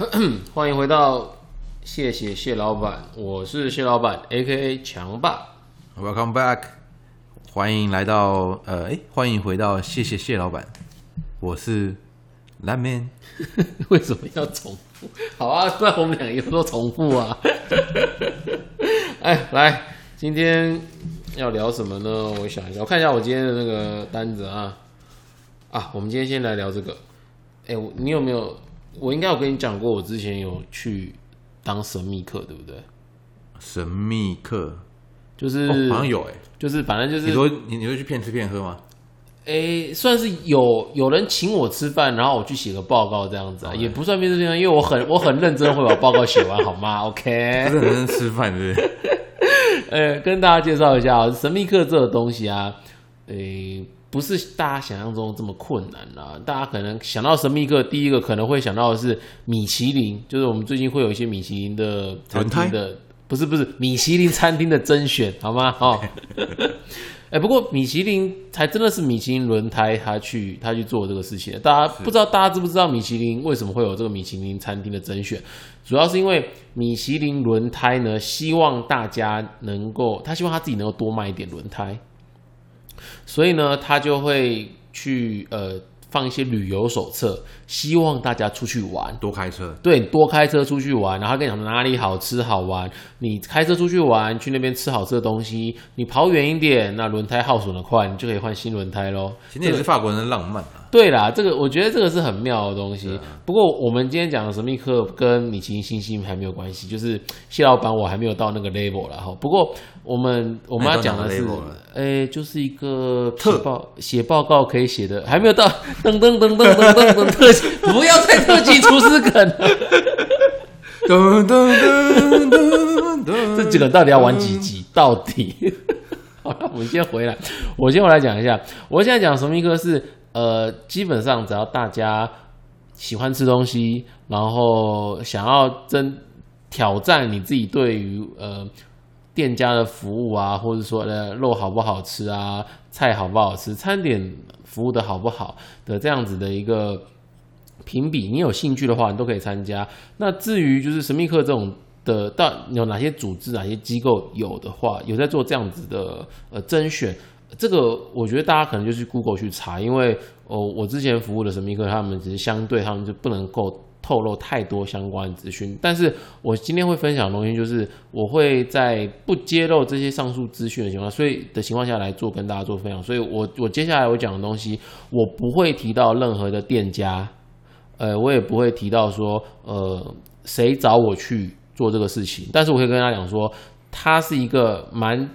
欢迎回到谢谢谢老板，我是谢老板，A K A 强爸。Welcome back，欢迎来到呃，哎，欢迎回到谢谢谢老板，我是蓝 man。为什么要重复？好啊，不然我们两个有时候重复啊。哎，来，今天要聊什么呢？我想一下，我看一下我今天的那个单子啊。啊，我们今天先来聊这个。哎，你有没有？我应该有跟你讲过，我之前有去当神秘客，对不对？神秘客，就是、哦，好像有哎。就是反正就是你说你你会去骗吃骗喝吗？诶，算是有有人请我吃饭，然后我去写个报告这样子啊，也不算面试面因为我很我很认真会把报告写完，好吗？OK，不是很认真吃饭，是不是？呃，跟大家介绍一下啊，神秘客这个东西啊，诶，不是大家想象中这么困难啦。大家可能想到神秘客，第一个可能会想到的是米其林，就是我们最近会有一些米其林的餐厅的，不是不是米其林餐厅的甄选，好吗？哦。哎、不过米其林才真的是米其林轮胎，他去他去做这个事情。大家不知道，大家知不知道米其林为什么会有这个米其林餐厅的甄选？主要是因为米其林轮胎呢，希望大家能够，他希望他自己能够多卖一点轮胎，所以呢，他就会去呃放一些旅游手册，希望大家出去玩。多开车，对，多开车出去玩，然后跟你讲哪里好吃好玩。你开车出去玩，去那边吃好吃的东西。你跑远一点，那轮胎耗损的快，你就可以换新轮胎喽。其实也是法国人的浪漫啊。对啦，这个我觉得这个是很妙的东西。不过我们今天讲的神秘客跟米其林星星还没有关系，就是谢老板我还没有到那个 level 了哈。不过我们我们要讲的是哎，就是一个特报写报告可以写的，还没有到噔噔噔噔噔噔噔特技，不要再特技厨师梗了。噔噔噔噔噔，这几个到底要玩几集？到底？好了，我们先回来，我先回来讲一下。我现在讲神秘客是，呃，基本上只要大家喜欢吃东西，然后想要真挑战你自己对于呃店家的服务啊，或者说呃肉好不好吃啊，菜好不好吃，餐点服务的好不好的这样子的一个评比，你有兴趣的话，你都可以参加。那至于就是神秘客这种的，到有哪些组织、哪些机构有的话，有在做这样子的呃甄选，这个我觉得大家可能就去 Google 去查，因为哦，我之前服务的神秘客，他们只是相对他们就不能够。透露太多相关资讯，但是我今天会分享的东西就是我会在不揭露这些上述资讯的情况，所以的情况下来做跟大家做分享。所以我我接下来我讲的东西，我不会提到任何的店家，呃，我也不会提到说，呃，谁找我去做这个事情，但是我可以跟他讲说，它是一个蛮，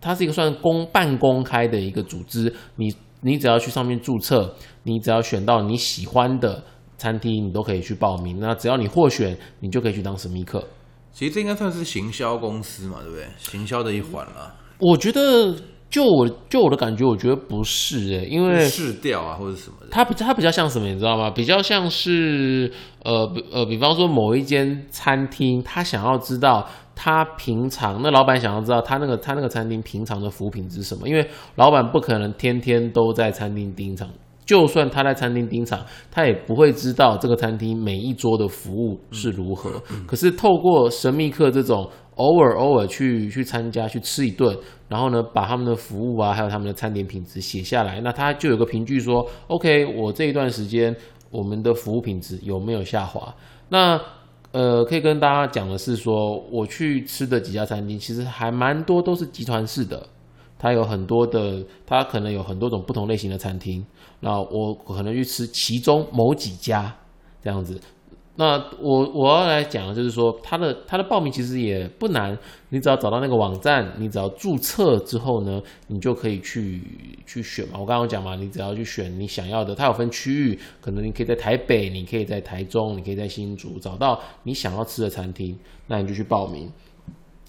它是一个算公半公开的一个组织，你你只要去上面注册，你只要选到你喜欢的餐厅，你都可以去报名。那只要你获选，你就可以去当神秘客。其实这应该算是行销公司嘛，对不对？行销的一环啦，我觉得，就我就我的感觉，我觉得不是诶、因为试调啊或者什么的。它比它比较像什么，你知道吗？比较像是呃比呃，比方说某一间餐厅，他想要知道他平常那老板想要知道他那个他那个餐厅平常的服务品质是什么，因为老板不可能天天都在餐厅盯场。就算他在餐厅盯场，他也不会知道这个餐厅每一桌的服务是如何。可是透过神秘客这种偶尔偶尔去去参加去吃一顿，然后呢把他们的服务啊，还有他们的餐点品质写下来，那他就有个凭据说，OK，我这一段时间我们的服务品质有没有下滑？那呃，可以跟大家讲的是说，我去吃的几家餐厅，其实还蛮多都是集团式的。它有很多的，它可能有很多种不同类型的餐厅。那我可能去吃其中某几家这样子。那我我要来讲的就是说，它的它的报名其实也不难，你只要找到那个网站，你只要注册之后呢，你就可以去去选嘛。我刚刚讲嘛，你只要去选你想要的，它有分区域，可能你可以在台北，你可以在台中，你可以在新竹找到你想要吃的餐厅，那你就去报名。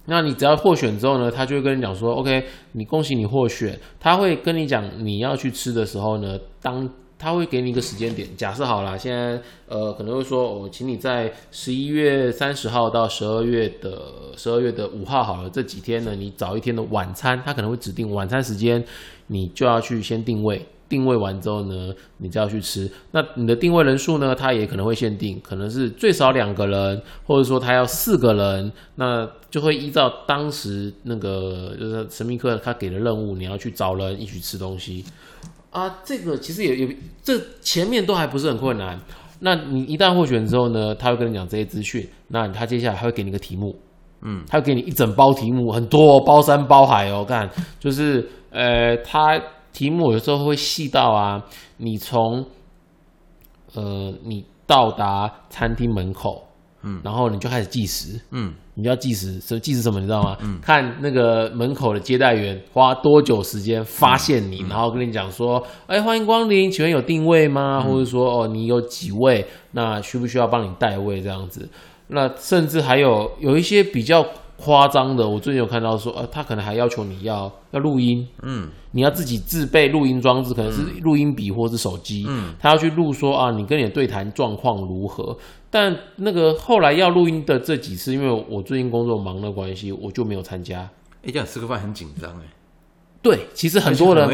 那你只要获选之后呢，他就会跟你讲说，OK，你恭喜你获选。他会跟你讲你要去吃的时候呢，当他会给你一个时间点。假设好了，现在呃可能会说，我、请你在十一月三十号到十二月的十二月的五号好了，这几天呢，你早一天的晚餐，他可能会指定晚餐时间，你就要去先定位。定位完之后呢，你就要去吃。那你的定位人数呢，他也可能会限定，可能是最少两个人，或者说他要四个人，那就会依照当时那个就是神秘客他给的任务，你要去找人一起吃东西啊。这个其实也也这前面都还不是很困难。那你一旦获选之后呢，他会跟你讲这些资讯，那他接下来还会给你个题目。嗯，他会给你一整包题目，很多、哦，包山包海哦。看，就是呃，他题目有时候会细到啊，你从呃你到达餐厅门口，嗯，然后你就开始计时，嗯，你要计时，什计时什么你知道吗？嗯，看那个门口的接待员花多久时间发现你，然后跟你讲说，哎，欢迎光临，请问有定位吗？或者说哦，你有几位？那需不需要帮你代位这样子？那甚至还有有一些比较夸张的，我最近有看到说，呃，他可能还要求你要要录音，嗯，你要自己自备录音装置，可能是录音笔或是手机，嗯，他要去录说啊，你跟你的对谈状况如何？但那个后来要录音的这几次，因为我最近工作忙的关系，我就没有参加。哎，这样吃个饭很紧张哎。对，其实很多人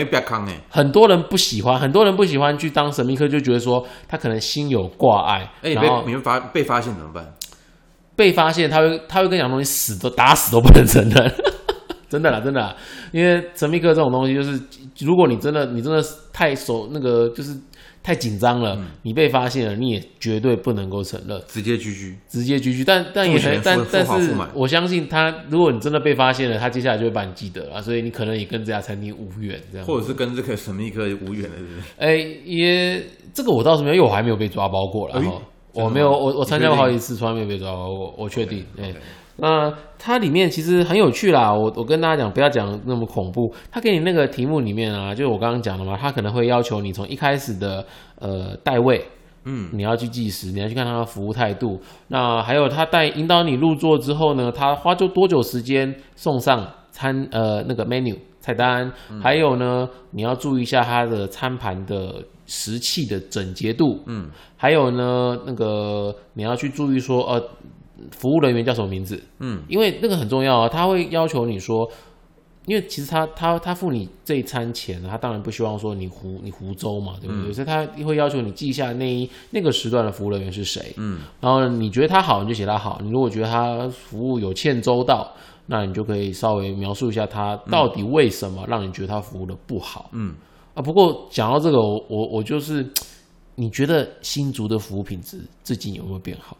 很多人不喜欢，很多人不喜欢去当神秘客，就觉得说他可能心有挂碍。哎，被你们发被发现怎么办？被发现，他会他会跟你讲东西，死都打死都不能承认，真的啦，真的啦，因为神秘客这种东西，就是如果你真的你真的太手那个就是太紧张了，你被发现了，你也绝对不能够承认，直接居居。直接拒绝。但但但但是我相信他，如果你真的被发现了，他接下来就会把你记得了，所以你可能也跟这家餐厅无缘这样。或者是跟这个神秘客无缘的，是不是？哎、也这个我倒是没有，因为我还没有被抓包过了我没有，我我参加过好几次，从来没有被抓包过，我我确定。哎 OK，OK 那它里面其实很有趣啦，我我跟大家讲，不要讲那么恐怖。他给你那个题目里面啊，就是我刚刚讲的嘛，他可能会要求你从一开始的呃代位，嗯，你要去计时，你要去看他的服务态度。那还有他带引导你入座之后呢，他花就多久时间送上餐呃那个 menu 菜单，还有呢你要注意一下他的餐盘的食器的整洁度，嗯，还有呢那个你要去注意说呃服务人员叫什么名字，嗯，因为那个很重要啊，他会要求你说。因为其实他他他付你这一餐钱，他当然不希望说你胡你胡诌嘛，对不对？所以他会要求你记一下那一那个时段的服务人员是谁，嗯，然后你觉得他好，你就写他好；你如果觉得他服务有欠周到，那你就可以稍微描述一下他到底为什么让你觉得他服务的不好，嗯啊。不过讲到这个，我我我就是，你觉得新竹的服务品质最近有没有变好？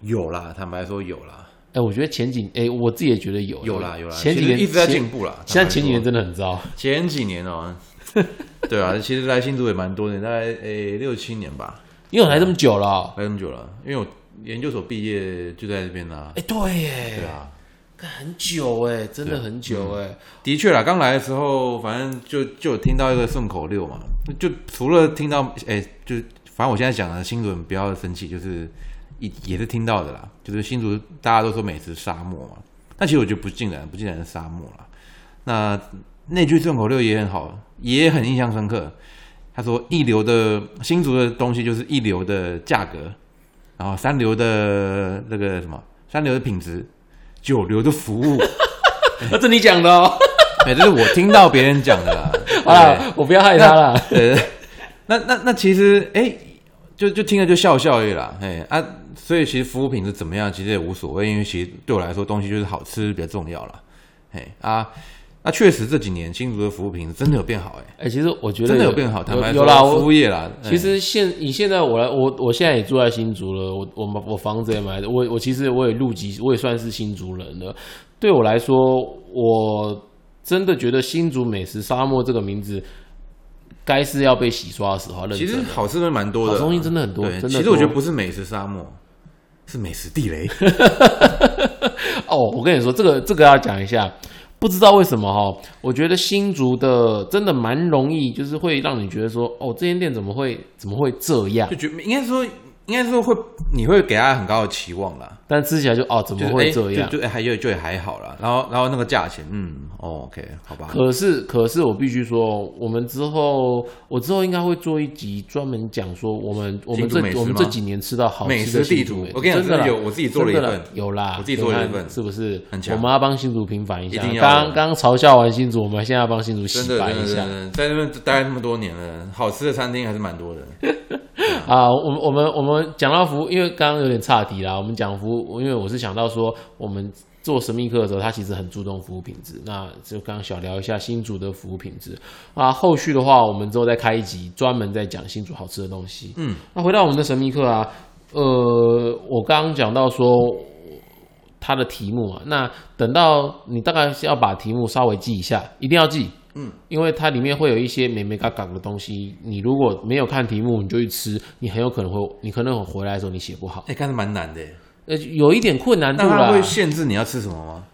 有啦，坦白说有啦，哎、我觉得前几哎、我自己也觉得有有啦有啦，前几年一直在前进步啦。现在前几年真的很糟。前几年哦，对啊，其实来新竹也蛮多年，大概诶六七年吧，因为我来这么久了哦，来这么久了，因为我研究所毕业就在这边啦哎、。对耶，对啊，干很久哎，真的很久哎。的确啦，刚来的时候，反正就就听到一个顺口溜嘛，就除了听到，哎、就反正我现在讲的新竹不要生气，就是也也是听到的啦，就是新竹大家都说美食沙漠嘛，但其实我觉得不尽然，不尽然是沙漠啦。那那句顺口溜也很好，也很印象深刻。他说一流的新竹的东西就是一流的价格，然后三流的那个什么，三流的品质，九流的服务。那是你讲的哦，哎、这是我听到别人讲的啦。好了，我不要害他了。对，对那那那其实哎、就就听了就笑笑而已啦。哎啊，所以其实服务品质怎么样，其实也无所谓，因为其实对我来说，东西就是好吃比较重要啦。哎啊，那确实这几年新竹的服务品质真的有变好、哎，哎、其实我觉得真的有变好。坦白说，有有啦，服务业啦，哎其实现以现在我来，我我现在也住在新竹了，我我们我房子也买的，我我其实我也入籍，我也算是新竹人了。对我来说，我真的觉得新竹美食沙漠这个名字，该是要被洗刷的时候，认其。实好吃的蛮多的东西真的很多对真的其实我觉得不是美食沙漠，是美食地雷。哦，我跟你说，这个这个要讲一下，不知道为什么哈，我觉得新竹的真的蛮容易，就是会让你觉得说，哦，这间店怎么会怎么会这样就？觉得应该说应该说会，你会给他很高的期望啦。但吃起来就哦，怎么会这样？就还就就也还好啦。然后然后那个价钱，嗯，哦，OK，好吧。可是，可是我必须说，我们之后，我之后应该会做一集专门讲说，我们我们这我们这几年吃到好美吃的食地图我跟你讲真的啦真的有我自己做了一份有啦，我自己做了一份是不是？很强我们要帮新竹平反一下刚刚嘲笑完新竹，我们现在要帮新竹洗白一下，在那边待那么多年了，好吃的餐厅还是蛮多的。啊。我们我们我们讲到服务，因为刚刚有点岔题啦，我们讲服务，因为我是想到说我们。做神秘客的时候，他其实很注重服务品质。那就刚刚小聊一下新竹的服务品质啊。后续的话，我们之后再开一集专门在讲新竹好吃的东西。嗯，那回到我们的神秘客啊，呃，我刚刚讲到说他的题目啊，那等到你大概是要把题目稍微记一下，一定要记。嗯，因为它里面会有一些美美嘎嘎的东西，你如果没有看题目，你就去吃，你很有可能会，你可能回来的时候你写不好，哎，看着蛮难的耶。呃，有一点困难度那它。会限制你要吃什么吗？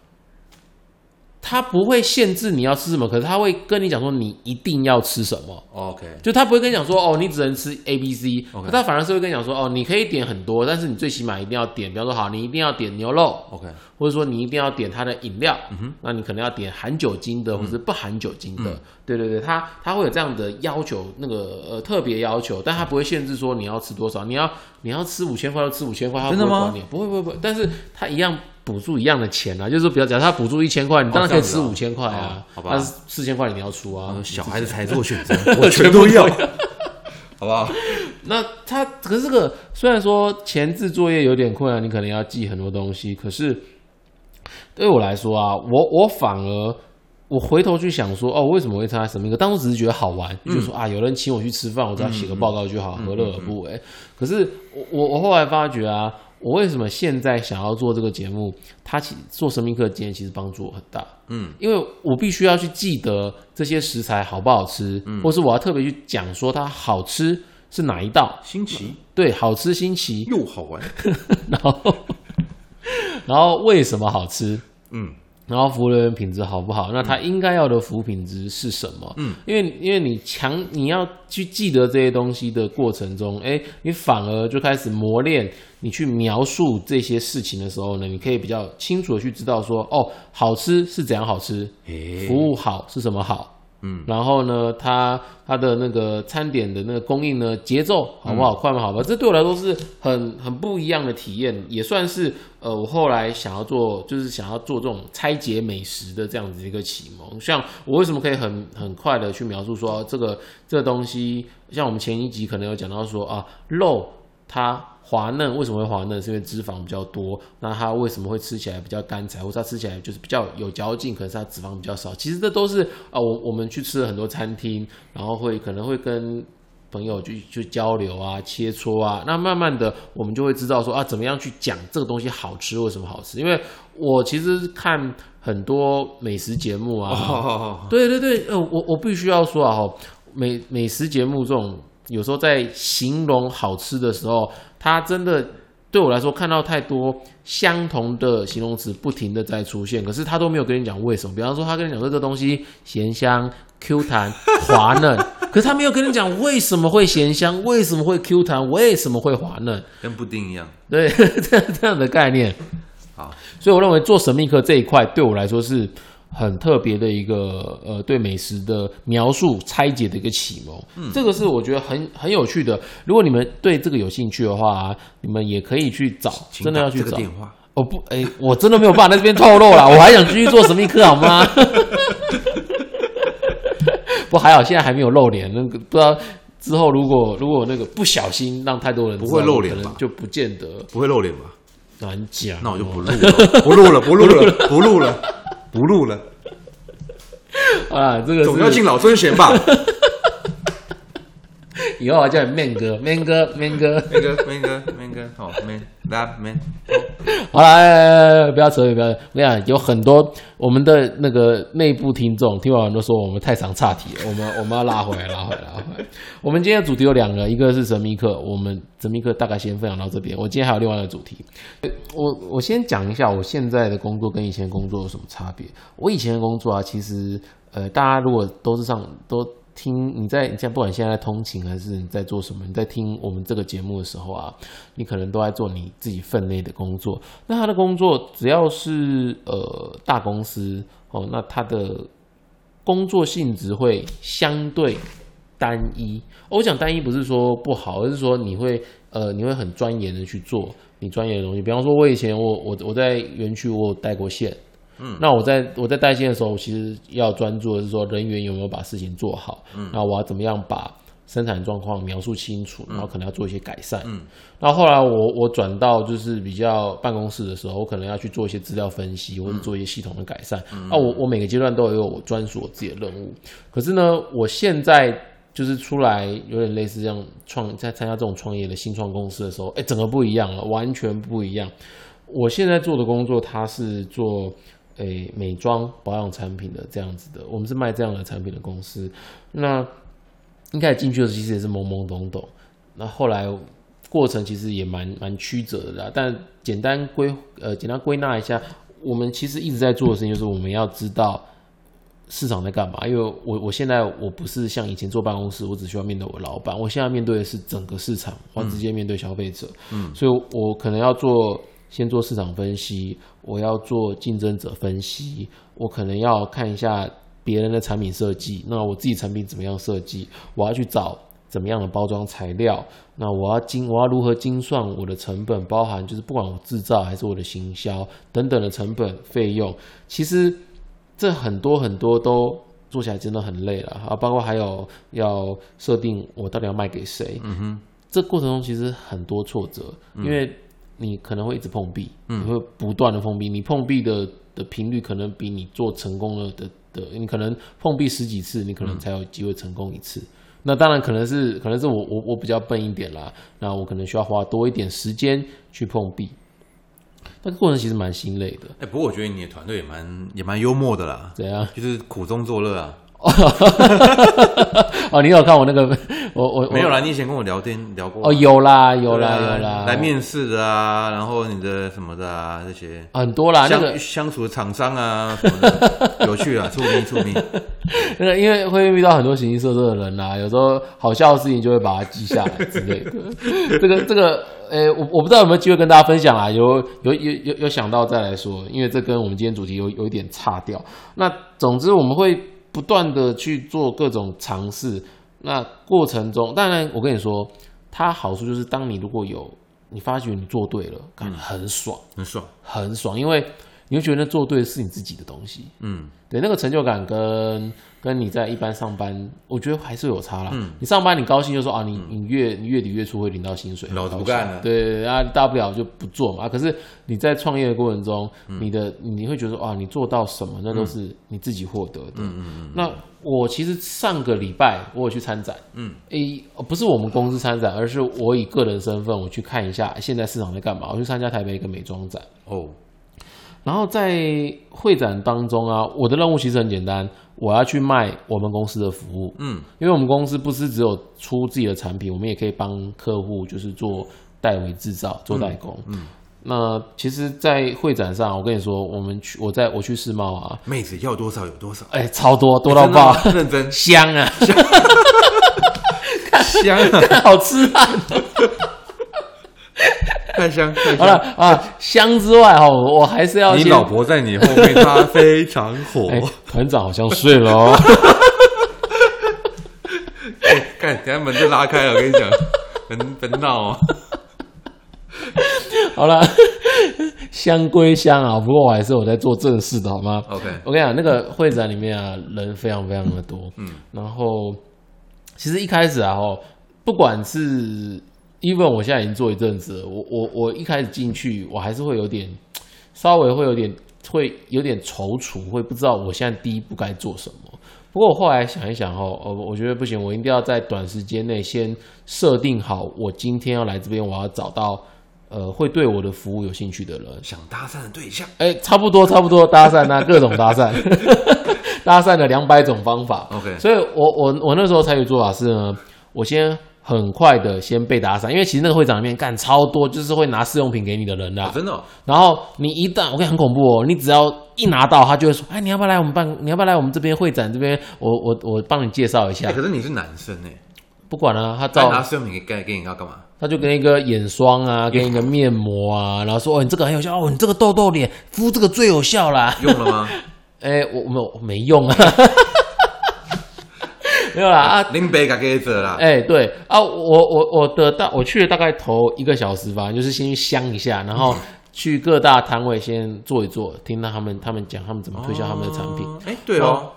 它不会限制你要吃什么，可是他会跟你讲说你一定要吃什么。OK，就他不会跟你讲说哦，你只能吃 A、B、C，OK。可他反而是会跟你讲说哦，你可以点很多，但是你最起码一定要点，比方说好，你一定要点牛肉，OK，或者说你一定要点它的饮料，嗯哼。那你可能要点含酒精的或者是不含酒精的，对对对，他他会有这样的要求，那个呃特别要求，但他不会限制说你要吃多少，你要你要吃五千块就吃五千块，他不会管你，不会不会不会，但是他一样。补助一样的钱啊，就是说，比如假如他补助一千块，你当然可以吃五千块啊哦，好吧但是四千块你要出啊呃，小孩子才做选择，我全都要，好不好？那他可是这个虽然说前置作业有点困难，你可能要记很多东西，可是对我来说啊，我我反而我回头去想说，哦，为什么会参加神秘课？当初只是觉得好玩，就说啊，有人请我去吃饭，我只要写个报告就好，何乐而不为？可是我我我后来发觉啊，我为什么现在想要做这个节目？它其做生命课今天其实帮助我很大。嗯，因为我必须要去记得这些食材好不好吃，嗯。或是我要特别去讲说它好吃是哪一道，新奇。对，好吃新奇，又好玩，然后然后为什么好吃，嗯，然后服务人员品质好不好，那他应该要的服务品质是什么？嗯，因为因为你强你要去记得这些东西的过程中，哎，你反而就开始磨练你去描述这些事情的时候呢，你可以比较清楚的去知道说，哦，好吃是怎样好吃，诶服务好是什么好。嗯，然后呢，它它的那个餐点的那个供应呢，节奏好不好，快吗？好吧，这对我来说是很很不一样的体验，也算是呃，我后来想要做，就是想要做这种拆解美食的这样子一个启蒙。像我为什么可以很很快的去描述说这个这个东西，像我们前一集可能有讲到说啊，肉它滑嫩，为什么会滑嫩？是因为脂肪比较多。那它为什么会吃起来比较干柴，或者它吃起来就是比较有嚼劲？可能是它脂肪比较少。其实这都是啊，我我们去吃了很多餐厅，然后会可能会跟朋友去去交流啊、切磋啊。那慢慢的，我们就会知道说啊，怎么样去讲这个东西好吃，为什么好吃？因为我其实看很多美食节目啊，哦，对对对，呃，我我必须要说啊，哈，美美食节目这种有时候在形容好吃的时候，它真的对我来说看到太多相同的形容词不停的在出现，可是他都没有跟你讲为什么。比方说，他跟你讲说这个东西咸香、Q 弹、滑嫩，可是他没有跟你讲为什么会咸香，为什么会 Q 弹，为什么会滑嫩。跟布丁一样。对，这 样这样的概念。好，所以我认为做神秘客这一块对我来说是很特别的一个呃对美食的描述拆解的一个启蒙。嗯，这个是我觉得很很有趣的。如果你们对这个有兴趣的话，你们也可以去找，真的要去找。打这个电话。哦不，哎、我真的没有办法在这边透露了，我还想继续做神秘客好吗？不还好，现在还没有露脸，那个不知道之后如果如果那个不小心让太多人不会露脸吧就不见得不会露脸吧？难讲。那我就不录了，不录了，不录了，不录了，不录了，啊，这个总要敬老尊贤吧？以后我叫你 man 哥，man 哥，man 哥。那个，那个，那个，好，man that man，好了，哎哎哎不要扯，不要。我跟你讲，有很多我们的那个内部听众听完都说我们太常岔题了，我们我们要拉回来，拉回来，拉回来。我们今天的主题有两个，一个是神秘客，我们神秘客大概先分享到这边。我今天还有另外一个主题，我我先讲一下我现在的工作跟以前工作有什么差别。我以前的工作啊，其实呃，大家如果都是上都。听你在你在不管现在通勤还是你在做什么，你在听我们这个节目的时候啊，你可能都在做你自己分内的工作。那他的工作只要是呃大公司哦，那他的工作性质会相对单一。我讲单一不是说不好，而是说你会呃你会很钻研的去做你专业的东西。比方说，我以前我我我在园区我有带过线。嗯，那我在我在带线的时候，其实要专注的是说人员有没有把事情做好，嗯，然后我要怎么样把生产状况描述清楚，然后可能要做一些改善，嗯，那后后来我我转到就是比较办公室的时候，我可能要去做一些资料分析，或者做一些系统的改善，嗯、那，我我每个阶段都有我专属我自己的任务，可是呢，我现在就是出来有点类似这样创在参加这种创业的新创公司的时候，哎，整个不一样了，完全不一样。我现在做的工作，它是做。诶，美妆保养产品的这样子的，我们是卖这样的产品的公司。那一开始进去的时候，其实也是懵懵懂懂。那后来过程其实也蛮蛮曲折的啦。但简单归呃简单归纳一下，我们其实一直在做的事情就是我们要知道市场在干嘛。因为我我现在我不是像以前坐办公室，我只需要面对我老板。我现在面对的是整个市场，我直接面对消费者。嗯，所以我可能要做。先做市场分析，我要做竞争者分析，我可能要看一下别人的产品设计，那我自己产品怎么样设计？我要去找怎么样的包装材料，那我要精我要如何精算我的成本，包含就是不管我制造还是我的行销等等的成本费用，其实这很多很多都做起来真的很累了啊！包括还有要设定我到底要卖给谁，嗯哼，这过程中其实很多挫折，因为。你可能会一直碰壁，你会不断的碰壁，你碰壁的的频率可能比你做成功了的的，你可能碰壁十几次，你可能才有机会成功一次。那当然可能是可能是我我我比较笨一点啦，那我可能需要花多一点时间去碰壁。那个过程其实蛮心累的。哎，不过我觉得你的团队也蛮也蛮幽默的啦。怎样？就是苦中作乐啊。哦，你有看我那个？我我没有啦。你以前跟我聊天聊过哦，有啦有啦有啦。来面试的啊，然后你的什么的啊，这些很多啦。那个相处的厂商啊，什么的，有趣啊，出名出名。那个因为会遇到很多形形色色的人啦，有时候好笑的事情就会把它记下来之类的。这个这个，诶，我我不知道有没有机会跟大家分享啊？有有有有有想到再来说，因为这跟我们今天主题有有一点差掉。那总之我们会。不断的去做各种尝试，那过程中，当然我跟你说，它好处就是，当你如果有你发觉你做对了，感觉很爽，很爽，很爽，因为你会觉得做对是你自己的东西，嗯，对，那个成就感跟。跟你在一般上班，我觉得还是有差啦。嗯，你上班你高兴就说啊，你你月你月底月初会领到薪水，老子不干了。对，啊，大不了就不做嘛。可是你在创业的过程中，你的你会觉得啊，你做到什么，那都是你自己获得的。嗯嗯嗯。那我其实上个礼拜我有去参展，嗯，诶，不是我们公司参展，而是我以个人身份我去看一下现在市场在干嘛。我去参加台北一个美妆展哦。然后在会展当中啊，我的任务其实很简单，我要去卖我们公司的服务。嗯，因为我们公司不是只有出自己的产品，我们也可以帮客户就是做代为制造、做代工。嗯，那其实，在会展上，我跟你说，我们去，我在我去世贸啊，妹子要多少有多少，哎，超多多到爆，认真。香啊，香啊，好吃啊。太香，好了啊！香之外哈，我还是要你老婆在你后面，她非常火。团长好像睡了哦。看，等下门就拉开了，我跟你讲，很很闹啊。好了，香归香啊，不过我还是我在做正事的，好吗？OK，我跟你讲，那个会展里面啊，人非常非常的多。嗯，然后其实一开始啊，哦，不管是。Even 我现在已经做一阵子，我我我一开始进去，我还是会有点，稍微会有点会有点踌躇，会不知道我现在第一步该做什么。不过我后来想一想哦，呃，我觉得不行，我一定要在短时间内先设定好，我今天要来这边，我要找到呃会对我的服务有兴趣的人，想搭讪的对象。哎，差不多差不多搭讪啊，各种搭讪，搭讪的两百种方法。OK，所以我我我那时候采取做法是呢，我先。很快的先被打散，因为其实那个会长里面干超多，就是会拿试用品给你的人啦。哦真的哦然后你一旦我跟你很恐怖哦，你只要一拿到，他就会说，哎，你要不要来我们办？你要不要来我们这边会展这边？我我我帮你介绍一下哎，。可是你是男生哎，不管了、他再照拿试用品给给给你要干嘛？他就跟一个眼霜啊，跟一个面膜啊，然后说哦，你这个很有效哦，你这个痘痘脸敷这个最有效啦。用了吗？哎、我我没有我没用啊，没有啦啊。林北给这啦，哎、对啊，我我我的大我去了大概头一个小时吧，就是先去香一下，然后去各大摊位先坐一坐，听到他们他们讲他们怎么推销他们的产品。哦。哎，对哦，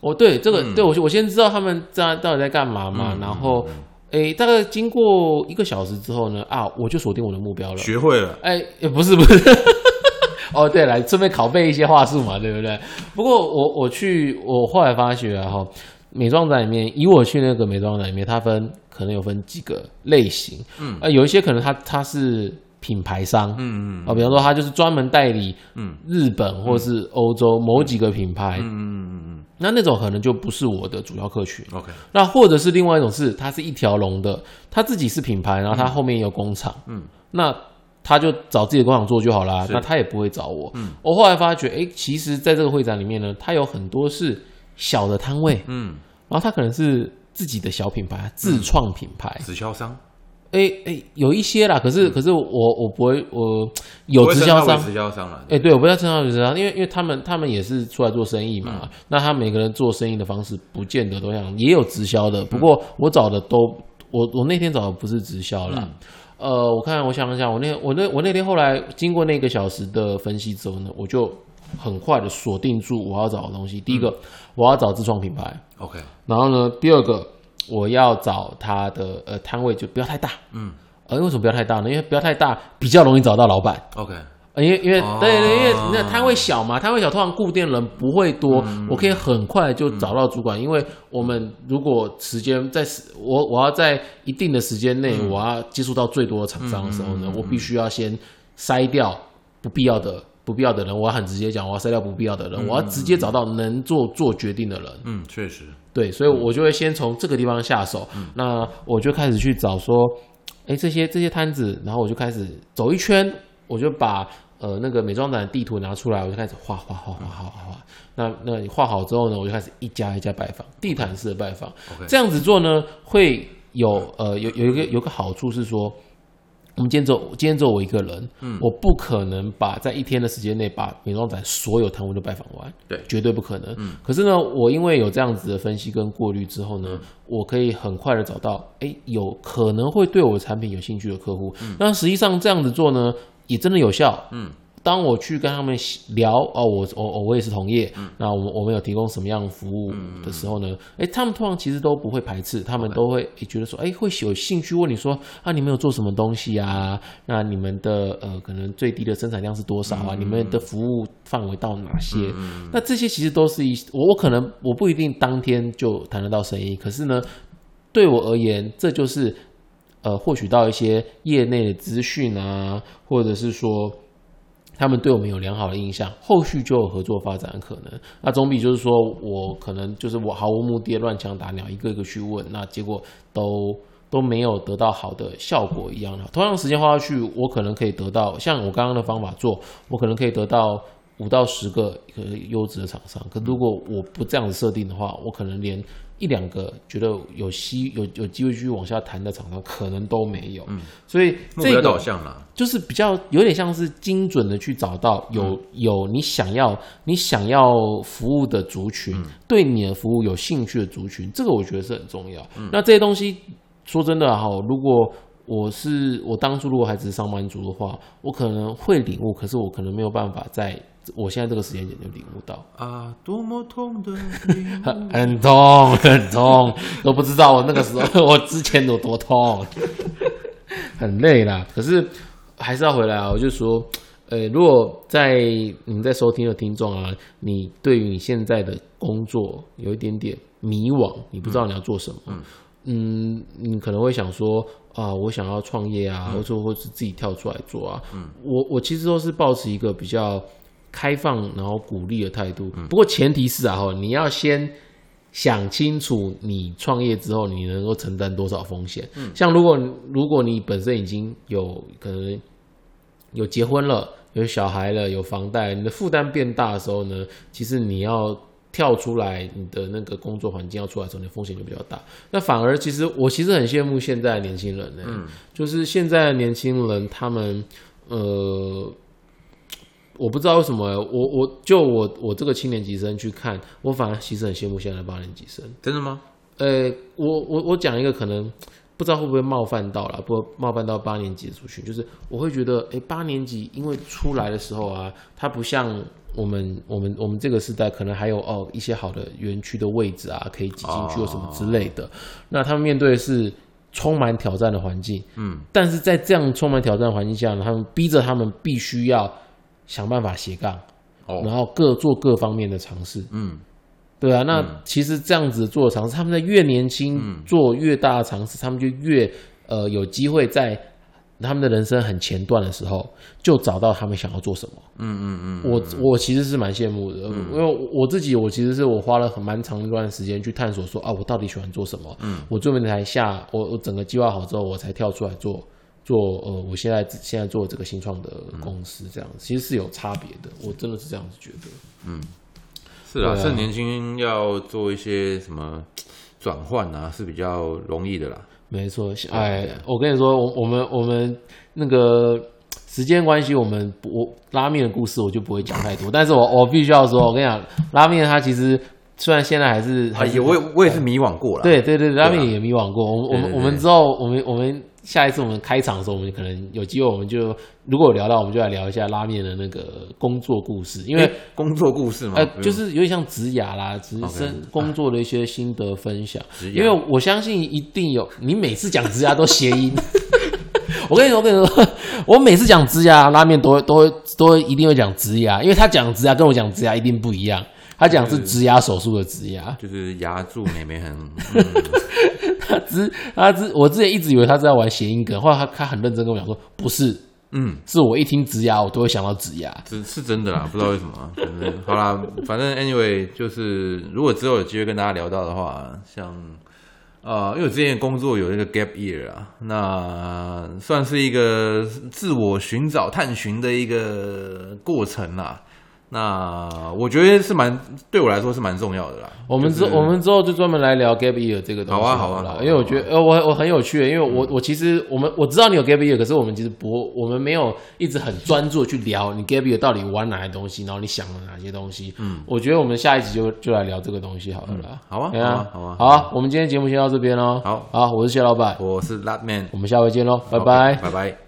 哦，对，这个、嗯对我我先知道他们在到底在干嘛嘛，然后哎、大概经过一个小时之后呢，啊，我就锁定我的目标了。学会了。哎、也不是不是，哦，对了，顺便拷贝一些话术嘛，对不对？不过我我去，我后来发觉啊，哈，美妆展里面，以我去那个美妆展里面，它分可能有分几个类型，嗯，啊、有一些可能它它是品牌商，嗯嗯啊，比方说它就是专门代理嗯。日本或是欧洲某几个品牌，嗯嗯嗯那那种可能就不是我的主要客群。嗯，OK，那或者是另外一种是，它是一条龙的，它自己是品牌，然后它后面也有工厂，嗯，那他就找自己的工厂做就好啦，那他也不会找我。嗯，我后来发觉，哎、其实在这个会展里面呢，它有很多是小的摊位，嗯，然后他可能是自己的小品牌、自创品牌，直销商。哎哎、有一些啦，可是可是我我不会，我有直销商。直销商了。哎、对，我不要称他们直销商，因为因为他们他们也是出来做生意嗯。嘛，那他每个人做生意的方式不见得都一样，也有直销嗯。的，不过我找的都我我那天找的不是直销啦。嗯。呃，我看我想想，我那我那我那天后来经过那个小时的分析之后呢，我就很快的锁定住我要找的东西。第一嗯。个，我要找自创品牌，OK，然后呢，第二个我要找它的呃摊位就不要太大，嗯。呃，为什么不要太大呢？因为不要太大比较容易找到老板。，OK，呃因为因为哦。对对，因为那摊位小嘛，摊位小，通常固定人不会多，我可以很快就找到主管。因为我们如果时间在时我我要在一定的时间内，我要接触到最多的厂商的时候呢，我必须要先筛掉不必要的不必要的人。我要很直接讲，我要筛掉不必要的人，我要直接找到能做做决定的人。嗯，确实，对，所以我就会先从这个地方下手。嗯那我就开始去找说，哎，这些这些摊子，然后我就开始走一圈，我就把呃那个美妆展的地图拿出来，我就开始画画画画画画画。那那你画好之后呢，我就开始一家一家拜访，地毯式的拜访。这样子做呢，会有呃有有一个有个好处是说。我们今天只有今天只有我一个人，嗯，我不可能把在一天的时间内把美妆展所有摊位都拜访完，对绝对不可能。嗯，可是呢，我因为有这样子的分析跟过滤之后呢，我可以很快的找到，哎、有可能会对我的产品有兴趣的客户。嗯那实际上这样子做呢，也真的有效。嗯，当我去跟他们聊哦，我我我我也是同业，那我们我们有提供什么样的服务的时候呢？哎、他们通常其实都不会排斥，他们都会、诶觉得说，哎、会有兴趣问你说啊，你们有做什么东西啊？那你们的呃可能最低的生产量是多少啊？你们的服务范围到哪些？那这些其实都是一我我可能我不一定当天就谈得到生意，可是呢，对我而言，这就是呃获取到一些业内的资讯啊，或者是说他们对我们有良好的印象，后续就有合作发展的可能。那总比就是说我可能就是我毫无目的乱枪打鸟，一个一个去问，那结果都都没有得到好的效果一样的。同样时间花下去，我可能可以得到像我刚刚的方法做，我可能可以得到。五到十个优质的厂商，可如果我不这样子设定的话，我可能连一两个觉得有希有有机会继续往下谈的厂商可能都没有。嗯，所以目标这个导向啦，就是比较有点像是精准的去找到有有你想要你想要服务的族群，对你的服务有兴趣的族群，这个我觉得是很重要。那这些东西说真的哈，如果我是我当初如果还只是上班族的话，我可能会领悟，可是我可能没有办法在我现在这个时间点就领悟到。啊，多么痛的很 很痛，很痛，都不知道我那个时候，我之前有多痛，很累啦。可是还是要回来啊，我就说，呃，如果在你在收听的听众啊，你对于你现在的工作有一点点迷惘，你不知道你要做什么，嗯，你可能会想说啊，我想要创业啊，或者或是自己跳出来做啊。嗯我我其实都是保持一个比较开放然后鼓励的态度。不过前提是啊，哈，你要先想清楚你创业之后你能够承担多少风险。像如果如果你本身已经有可能有结婚了、有小孩了、有房贷，你的负担变大的时候呢，其实你要跳出来，你的那个工作环境要出来的时候，你的风险就比较大。那反而其实我其实很羡慕现在的年轻人呢、就是现在的年轻人他们呃。我不知道为什么、我我就我我这个七年级生去看，我反而其实很羡慕现在的八年级生。真的吗？呃，我我我讲一个可能不知道会不会冒犯到了，不冒犯到八年级的族群，就是我会觉得，哎，八年级因为出来的时候啊，它不像我们我们我们这个时代，可能还有哦一些好的园区的位置啊，可以挤进去或什么之类的。那他们面对的是充满挑战的环境，嗯，但是在这样充满挑战的环境下呢，他们逼着他们必须要想办法斜杠，哦。然后各做各方面的尝试。嗯，对啊，那其实这样子做的尝试，他们在越年轻做越大的尝试，他们就越呃有机会在他们的人生很前段的时候，就找到他们想要做什么。嗯嗯嗯，我我其实是蛮羡慕的，因为我自己我其实是我花了很蛮长一段时间去探索说啊，我到底喜欢做什么。嗯，我专门才下我我整个计划好之后，我才跳出来做做呃，我现在现在做这个新创的公司，这样子其实是有差别的，我真的是这样子觉得。嗯是啊，趁年轻要做一些什么转换啊，是比较容易的啦。没错，哎，我跟你说，我我们我们那个时间关系，我们不我拉面的故事我就不会讲太多，但是我我必须要说，我跟你讲，拉面它其实虽然现在还是也我也我也是迷惘过了。，对对对，拉面也迷惘过。我们我们我们之后，我们我们下一次我们开场的时候，我们可能有机会，我们就如果有聊到，我们就来聊一下拉面的那个工作故事，因为工作故事嘛，呃，嗯就是有点像职涯啦，职生工作的一些心得分享。因为我相信一定有，你每次讲职涯都谐音。我跟你说，我跟你说，我每次讲职涯拉面都会都会都会一定会讲职涯，因为他讲职涯跟我讲职涯一定不一样。他讲是植牙手术的植牙，就是牙住妹妹很，嗯 他只他之我之前一直以为他是在玩谐音梗，后来他他很认真跟我讲说，不是，嗯，是我一听植牙我都会想到植牙。是是真的啦，不知道为什么啊。反 正好啦，反正 anyway 就是，如果之后有机会跟大家聊到的话，像呃，因为我之前工作有那个 gap year 啊，那算是一个自我寻找、探寻的一个过程啦。那我觉得是蛮对我来说是蛮重要的啦。我们之、就是我们之后就专门来聊 gap year 这个东西好啊好啊好啊因为我觉得呃我我很有趣，因为我我其实我们我知道你有 gap year，可是我们其实不我们没有一直很专注去聊你 gap year 到底玩哪些东西，然后你想了哪些东西。嗯，我觉得我们下一集就就来聊这个东西好了啦。好啊好啊好啊好啊，我们今天节目先到这边喽。好好，我是谢老板，我是 Latman，我们下回见喽，拜拜。拜拜。